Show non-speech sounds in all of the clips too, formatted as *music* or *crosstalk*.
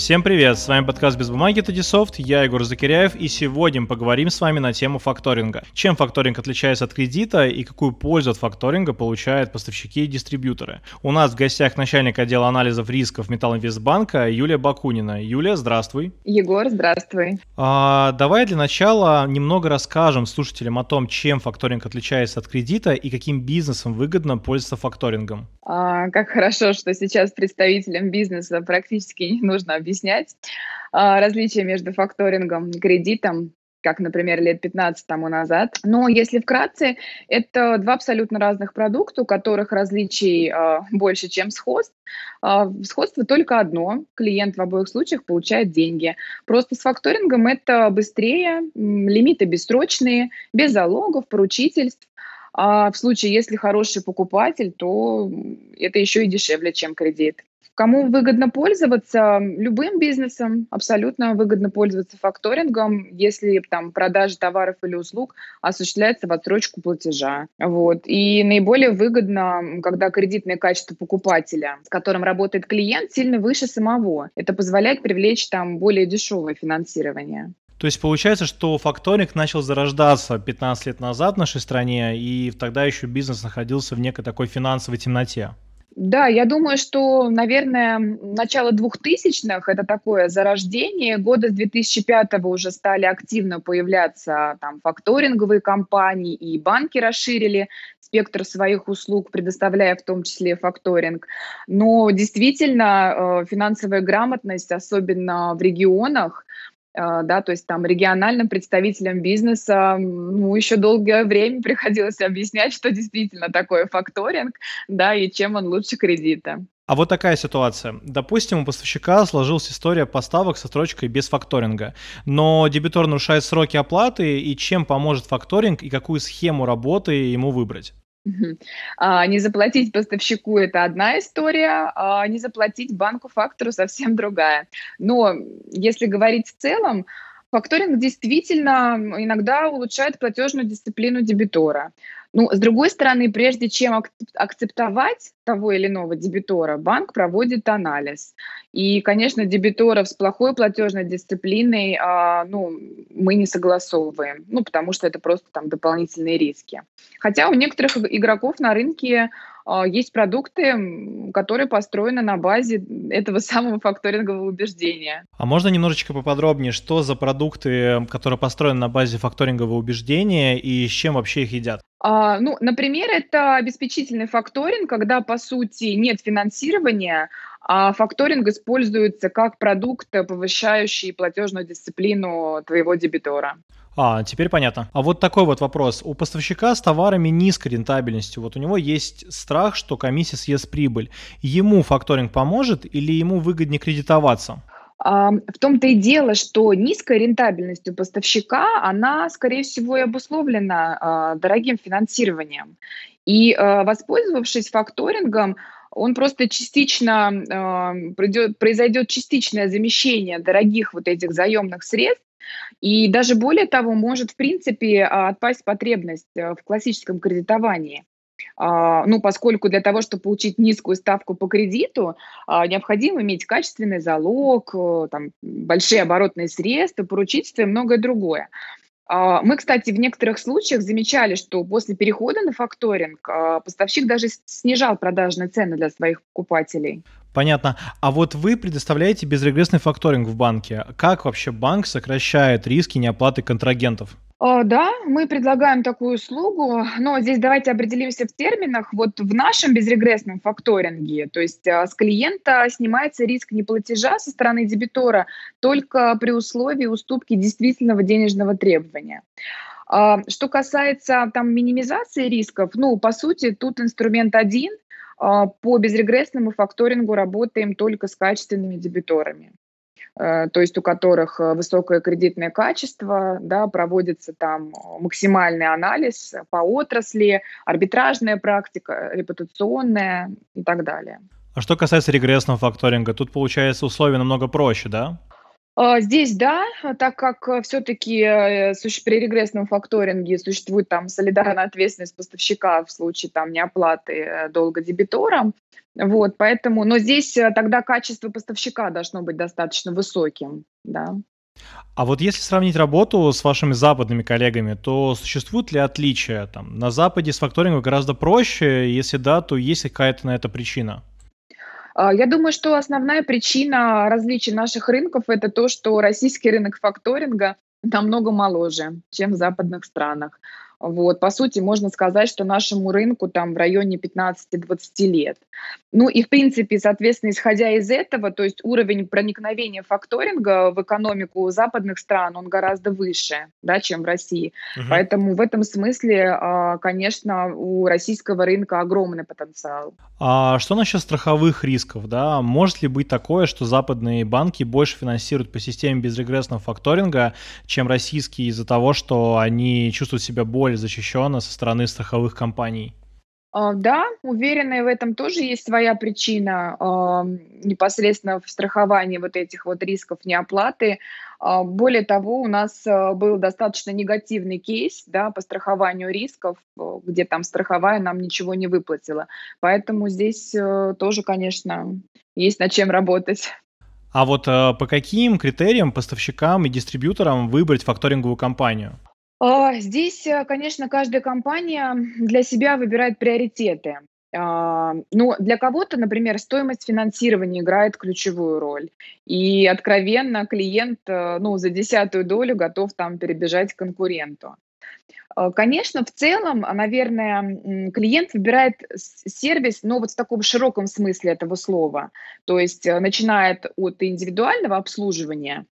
Всем привет, с вами подкаст «Без бумаги» Тадисофт, я Егор Закиряев, и сегодня поговорим с вами на тему факторинга. Чем факторинг отличается от кредита и какую пользу от факторинга получают поставщики и дистрибьюторы. У нас в гостях начальник отдела анализов рисков Металлинвестбанка Юлия Бакунина. Юлия, здравствуй. Егор, здравствуй. А, давай для начала немного расскажем слушателям о том, чем факторинг отличается от кредита и каким бизнесом выгодно пользоваться факторингом. А, как хорошо, что сейчас представителям бизнеса практически не нужно объяснять объяснять а, различия между факторингом кредитом, как, например, лет 15 тому назад. Но если вкратце, это два абсолютно разных продукта, у которых различий э, больше, чем сходств. Э, сходство только одно. Клиент в обоих случаях получает деньги. Просто с факторингом это быстрее, лимиты бессрочные, без залогов, поручительств. А в случае, если хороший покупатель, то это еще и дешевле, чем кредит. Кому выгодно пользоваться любым бизнесом, абсолютно выгодно пользоваться факторингом, если там продажа товаров или услуг осуществляется в отсрочку платежа. Вот. И наиболее выгодно, когда кредитное качество покупателя, с которым работает клиент, сильно выше самого. Это позволяет привлечь там более дешевое финансирование. То есть получается, что факторинг начал зарождаться 15 лет назад в нашей стране, и тогда еще бизнес находился в некой такой финансовой темноте. Да, я думаю, что, наверное, начало 2000-х – это такое зарождение. Года с 2005 уже стали активно появляться там факторинговые компании, и банки расширили спектр своих услуг, предоставляя в том числе факторинг. Но действительно, э, финансовая грамотность, особенно в регионах, а, да, то есть там региональным представителям бизнеса, ну, еще долгое время *laughs* приходилось объяснять, что действительно такое факторинг, да, и чем он лучше кредита. А вот такая ситуация. Допустим, у поставщика сложилась история поставок со строчкой без факторинга, но дебитор нарушает сроки оплаты, и чем поможет факторинг, и какую схему работы ему выбрать? А, не заплатить поставщику– это одна история, а не заплатить банку-фактору совсем другая. Но если говорить в целом, факторинг действительно иногда улучшает платежную дисциплину дебитора. Ну, с другой стороны, прежде чем акцептовать того или иного дебитора, банк проводит анализ. И, конечно, дебиторов с плохой платежной дисциплиной а, ну, мы не согласовываем, ну, потому что это просто там дополнительные риски. Хотя у некоторых игроков на рынке а, есть продукты, которые построены на базе этого *laughs* самого факторингового убеждения. А можно немножечко поподробнее, что за продукты, которые построены на базе факторингового убеждения и с чем вообще их едят? А, ну, например, это обеспечительный факторинг, когда, по сути, нет финансирования, а факторинг используется как продукт, повышающий платежную дисциплину твоего дебитора. А, теперь понятно. А вот такой вот вопрос. У поставщика с товарами низкой рентабельностью, вот у него есть страх, что комиссия съест прибыль. Ему факторинг поможет или ему выгоднее кредитоваться? А, в том-то и дело, что низкая рентабельность у поставщика, она, скорее всего, и обусловлена а, дорогим финансированием. И а, воспользовавшись факторингом, он просто частично придет, произойдет частичное замещение дорогих вот этих заемных средств и даже более того, может, в принципе, а, отпасть потребность э, в классическом кредитовании. А, ну, поскольку для того, чтобы получить низкую ставку по кредиту, а, необходимо иметь качественный залог, э, там, большие оборотные средства, поручительство и многое другое. Мы, кстати, в некоторых случаях замечали, что после перехода на факторинг поставщик даже снижал продажные цены для своих покупателей. Понятно. А вот вы предоставляете безрегрессный факторинг в банке. Как вообще банк сокращает риски неоплаты контрагентов? А, да, мы предлагаем такую услугу, но здесь давайте определимся в терминах. Вот в нашем безрегрессном факторинге, то есть а, с клиента снимается риск неплатежа со стороны дебитора только при условии уступки действительного денежного требования. А, что касается там минимизации рисков, ну, по сути, тут инструмент один, по безрегрессному факторингу работаем только с качественными дебиторами э, то есть у которых э, высокое кредитное качество, да, проводится там максимальный анализ по отрасли, арбитражная практика, репутационная и так далее. А что касается регрессного факторинга, тут получается условия намного проще, да? А, здесь да, так как все-таки э, при регрессном факторинге существует там солидарная ответственность поставщика в случае там неоплаты э, долга дебиторам, вот, поэтому, но здесь э, тогда качество поставщика должно быть достаточно высоким, да. А вот если сравнить работу с вашими западными коллегами, то существуют ли отличия? Там, на Западе с факторингом гораздо проще, если да, то есть какая-то на это причина? А, я думаю, что основная причина различий наших рынков– это то, что российский рынок факторинга намного моложе, чем в западных странах. Вот, по сути, можно сказать, что нашему рынку там в районе 15-20 лет. Ну и, в принципе, соответственно, исходя из этого, то есть уровень проникновения факторинга в экономику западных стран, он гораздо выше, да, чем в России. Угу. Поэтому в этом смысле, а, конечно, у российского рынка огромный потенциал. А что насчет страховых рисков? Да? Может ли быть такое, что западные банки больше финансируют по системе безрегрессного факторинга, чем российские из-за того, что они чувствуют себя более более защищенно со стороны страховых компаний? А, да, уверена, в этом тоже есть своя причина а, непосредственно в страховании вот этих вот рисков неоплаты. А, более того, у нас был достаточно негативный кейс да, по страхованию рисков, где там страховая нам ничего не выплатила. Поэтому здесь тоже, конечно, есть над чем работать. А вот по каким критериям поставщикам и дистрибьюторам выбрать факторинговую компанию? А, здесь, э, конечно, каждая компания для себя выбирает приоритеты. А, ну, для кого-то, например, стоимость финансирования играет ключевую роль. И откровенно клиент э, ну, за десятую долю готов там перебежать к конкуренту. А, конечно, в целом, наверное, клиент выбирает сервис, но вот в таком широком смысле этого слова. То есть э, начинает от индивидуального обслуживания,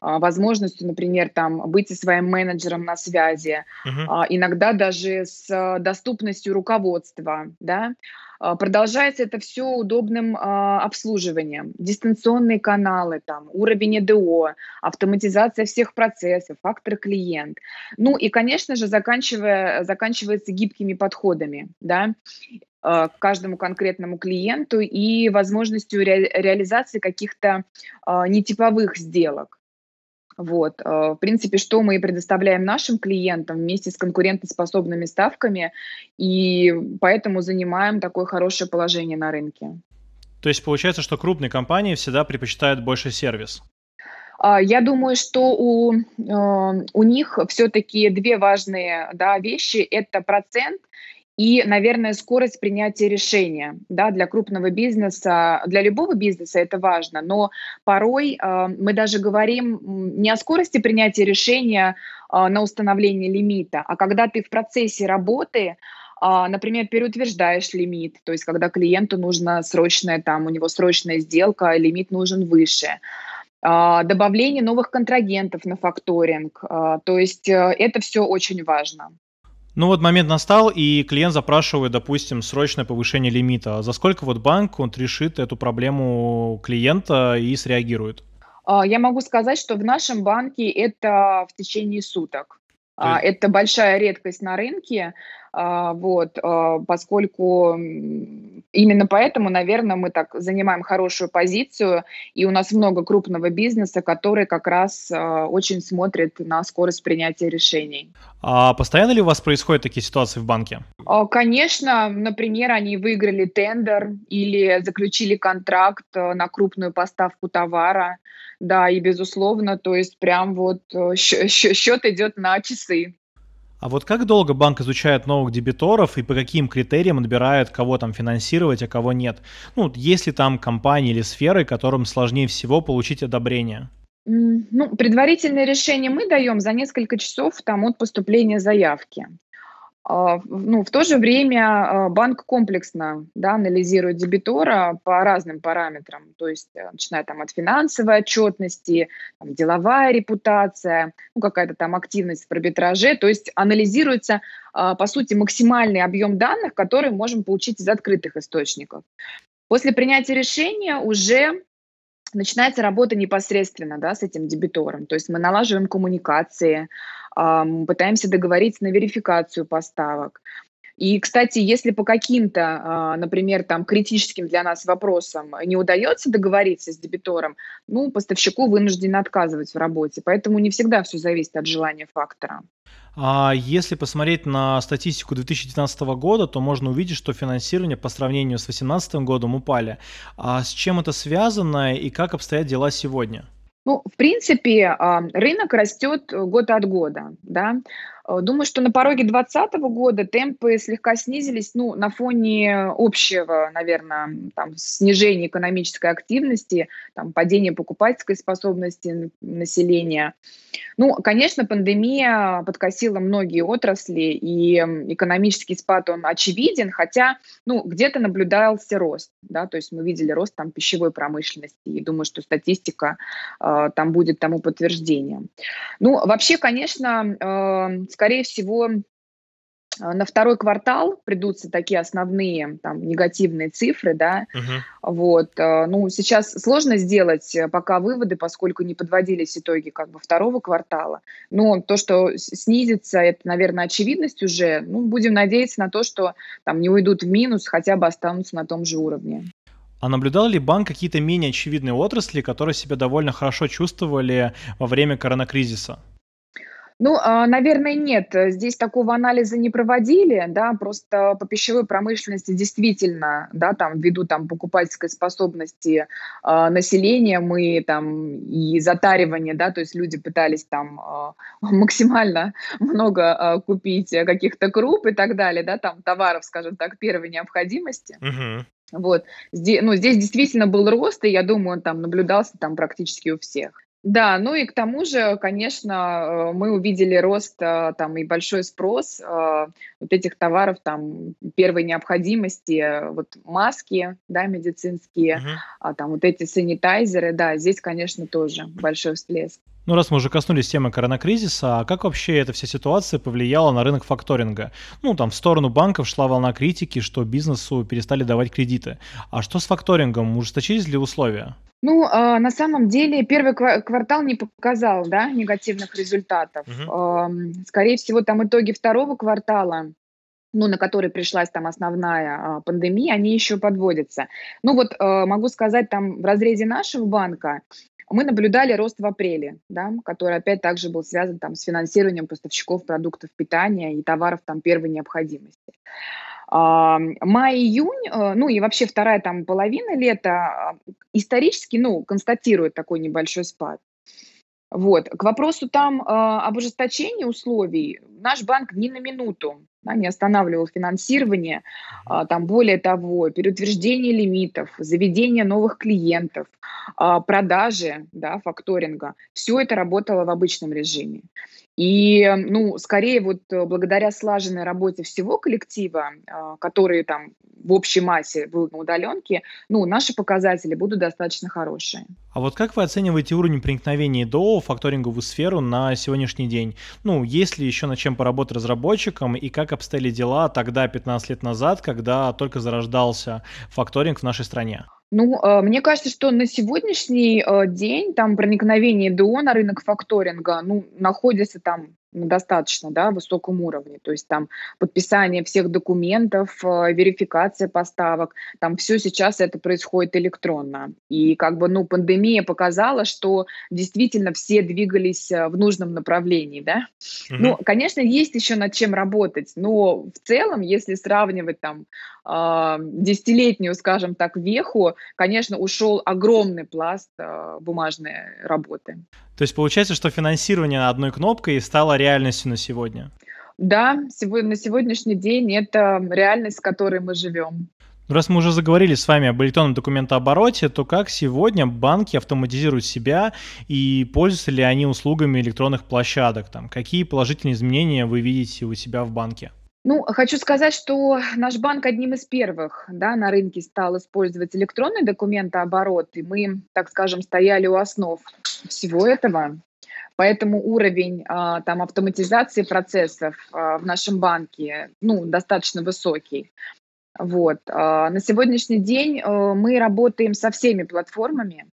возможностью, например, там быть со своим менеджером на связи, uh-huh. иногда даже с а, доступностью руководства, да. Продолжается это все удобным обслуживанием, дистанционные каналы, там, уровень ЭДО, автоматизация всех процессов, фактор клиент. Ну и, конечно же, заканчивая, заканчивается гибкими подходами, да, к каждому конкретному клиенту и возможностью ре- реализации каких-то нетиповых сделок. Вот, э, в принципе, что мы предоставляем нашим клиентам вместе с конкурентоспособными ставками, и поэтому занимаем такое хорошее положение на рынке. То есть получается, что крупные компании всегда предпочитают больше сервис? А, я думаю, что у, э, у них все-таки две важные да, вещи. Это процент и, наверное, скорость принятия решения. Да, для крупного бизнеса, для любого бизнеса это важно, но порой э, мы даже говорим не о скорости принятия решения э, на установление лимита, а когда ты в процессе работы Uh, например, переутверждаешь лимит, то есть когда клиенту нужна срочная, там, у него срочная сделка, лимит нужен выше. Uh, добавление новых контрагентов на факторинг, uh, то есть э, это все очень важно. Ну вот момент настал, и клиент запрашивает, допустим, срочное повышение лимита. За сколько вот банк он решит эту проблему клиента и среагирует? А, я могу сказать, что в нашем банке это в течение суток. А, это большая редкость на рынке, вот, поскольку именно поэтому, наверное, мы так занимаем хорошую позицию, и у нас много крупного бизнеса, который как раз очень смотрит на скорость принятия решений. А постоянно ли у вас происходят такие ситуации в банке? Конечно, например, они выиграли тендер или заключили контракт на крупную поставку товара, да, и безусловно, то есть прям вот счет идет на часы. А вот как долго банк изучает новых дебиторов и по каким критериям отбирает, кого там финансировать, а кого нет? Ну, есть ли там компании или сферы, которым сложнее всего получить одобрение? Ну, предварительное решение мы даем за несколько часов там, от поступления заявки. А, ну, в то же время а, банк комплексно да, анализирует дебитора по разным параметрам, то есть э, начиная там от финансовой отчетности, там, деловая репутация, ну, какая-то там активность в арбитраже, то есть анализируется, а, по сути, максимальный объем данных, которые можем получить из открытых источников. После принятия решения уже начинается работа непосредственно да, с этим дебитором, то есть мы налаживаем коммуникации, пытаемся договориться на верификацию поставок. И, кстати, если по каким-то, а, например, там критическим для нас вопросам не удается договориться с дебитором, ну, поставщику вынужден отказывать в работе. Поэтому не всегда все зависит от желания фактора. А если посмотреть на статистику 2019 года, то можно увидеть, что финансирование по сравнению с 2018 годом упали. А с чем это связано и как обстоят дела сегодня? Ну, в принципе, а, рынок растет год от года, да. Э, думаю, что на пороге 2020 года темпы слегка снизились, ну, на фоне общего, наверное, там, снижения экономической активности, там, падения покупательской способности населения. Ну, конечно, пандемия подкосила многие отрасли, и экономический спад, он очевиден, хотя, ну, где-то наблюдался рост, да, то есть мы видели рост там пищевой промышленности, и думаю, что статистика э, там будет тому подтверждением. Ну, вообще, конечно, э, скорее всего, а, на второй квартал придутся такие основные там негативные цифры, да, угу. вот, а, ну, сейчас сложно сделать э, пока выводы, поскольку не подводились итоги как бы второго квартала, но то, что снизится, это, наверное, очевидность уже, ну, будем надеяться на то, что там не уйдут в минус, хотя бы останутся на том же уровне. А наблюдал ли банк какие-то менее очевидные отрасли, которые себя довольно хорошо чувствовали во время коронакризиса? Ну, а, наверное, нет. Здесь такого анализа не проводили, да, просто по пищевой промышленности действительно, да, там, ввиду там покупательской способности э, населения мы там и затаривание, да, то есть люди пытались там э, максимально *laughs* много э, купить каких-то круп и так далее, да, там товаров, скажем так, первой необходимости. Угу. Вот, здесь, ну, здесь действительно был рост, и я думаю, он там наблюдался там практически у всех. Да, ну и к тому же, конечно, э, мы увидели рост э, там и большой спрос э, вот этих товаров там первой необходимости, вот маски, да, медицинские, угу. а там вот эти санитайзеры, да, здесь, конечно, тоже большой всплеск. Ну, раз мы уже коснулись темы коронакризиса, а как вообще эта вся ситуация повлияла на рынок факторинга? Ну, там в сторону банков шла волна критики, что бизнесу перестали давать кредиты. А что с факторингом? Ужесточились ли условия? Ну, э, на самом деле первый квартал не показал, да, негативных результатов. Угу. Э, скорее всего, там итоги второго квартала ну, на который пришлась там основная э, пандемия, они еще подводятся. Ну вот э, могу сказать, там в разрезе нашего банка мы наблюдали рост в апреле, да, который опять также был связан там, с финансированием поставщиков продуктов питания и товаров там, первой необходимости. А, май-июнь, э, ну и вообще вторая там половина лета а, исторически, ну, констатирует такой небольшой спад. Вот. К вопросу там э, об ужесточении условий, наш банк ни на минуту да, не останавливал финансирование, э, там более того, переутверждение лимитов, заведение новых клиентов, э, продажи да, факторинга, все это работало в обычном режиме. И, ну, скорее вот э, благодаря слаженной работе всего коллектива, э, который там в общей массе будут на удаленке, ну, наши показатели будут достаточно хорошие. А вот как вы оцениваете уровень проникновения до факторинговую сферу на сегодняшний день? Ну, есть ли еще над чем поработать разработчикам и как обстояли дела тогда, 15 лет назад, когда только зарождался факторинг в нашей стране? Ну, э, мне кажется, что на сегодняшний э, день там проникновение ДО на рынок факторинга, ну, находится там на достаточно да, высоком уровне. То есть там подписание всех документов, э, верификация поставок, там все сейчас это происходит электронно. И как бы, ну, пандемия показала, что действительно все двигались в нужном направлении, да. Угу. Ну, конечно, есть еще над чем работать, но в целом, если сравнивать там десятилетнюю, скажем так, веху, конечно, ушел огромный пласт а, бумажной работы. То есть получается, что финансирование одной кнопкой стало реальностью на сегодня? Да, сегодня, на сегодняшний день это реальность, в которой мы живем. Ну, раз мы уже заговорили с вами об электронном документообороте, то как сегодня банки автоматизируют себя и пользуются ли они услугами электронных площадок? Там, какие положительные изменения вы видите у себя в банке? Ну, хочу сказать, что наш банк одним из первых да, на рынке стал использовать электронный документооборот, и мы, так скажем, стояли у основ всего этого. Поэтому уровень а, там, автоматизации процессов а, в нашем банке ну, достаточно высокий. Вот. А, на сегодняшний день а, мы работаем со всеми платформами,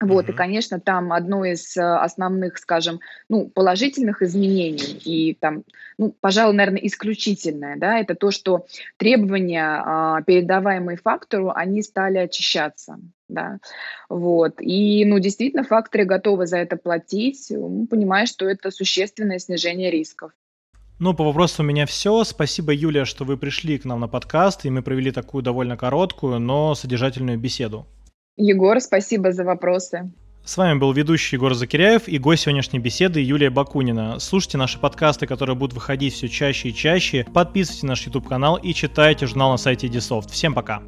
Вот, и, конечно, там одно из э, основных, скажем, ну, положительных изменений и там, ну, пожалуй, наверное, исключительное, да, это то, что требования, а, передаваемые фактору, они стали очищаться, да, вот. И, ну, действительно, факторы готовы за это платить, ну, понимая, что это существенное снижение рисков. Ну, по вопросу у меня все. Спасибо, Юлия, что вы пришли к нам на подкаст, и мы провели такую довольно короткую, но содержательную беседу. Егор, спасибо за вопросы. С вами был ведущий Егор Закиряев и гость сегодняшней беседы Юлия Бакунина. Слушайте наши подкасты, которые будут выходить все чаще и чаще. Подписывайтесь на наш YouTube-канал и читайте журнал на сайте Edisoft. Всем пока!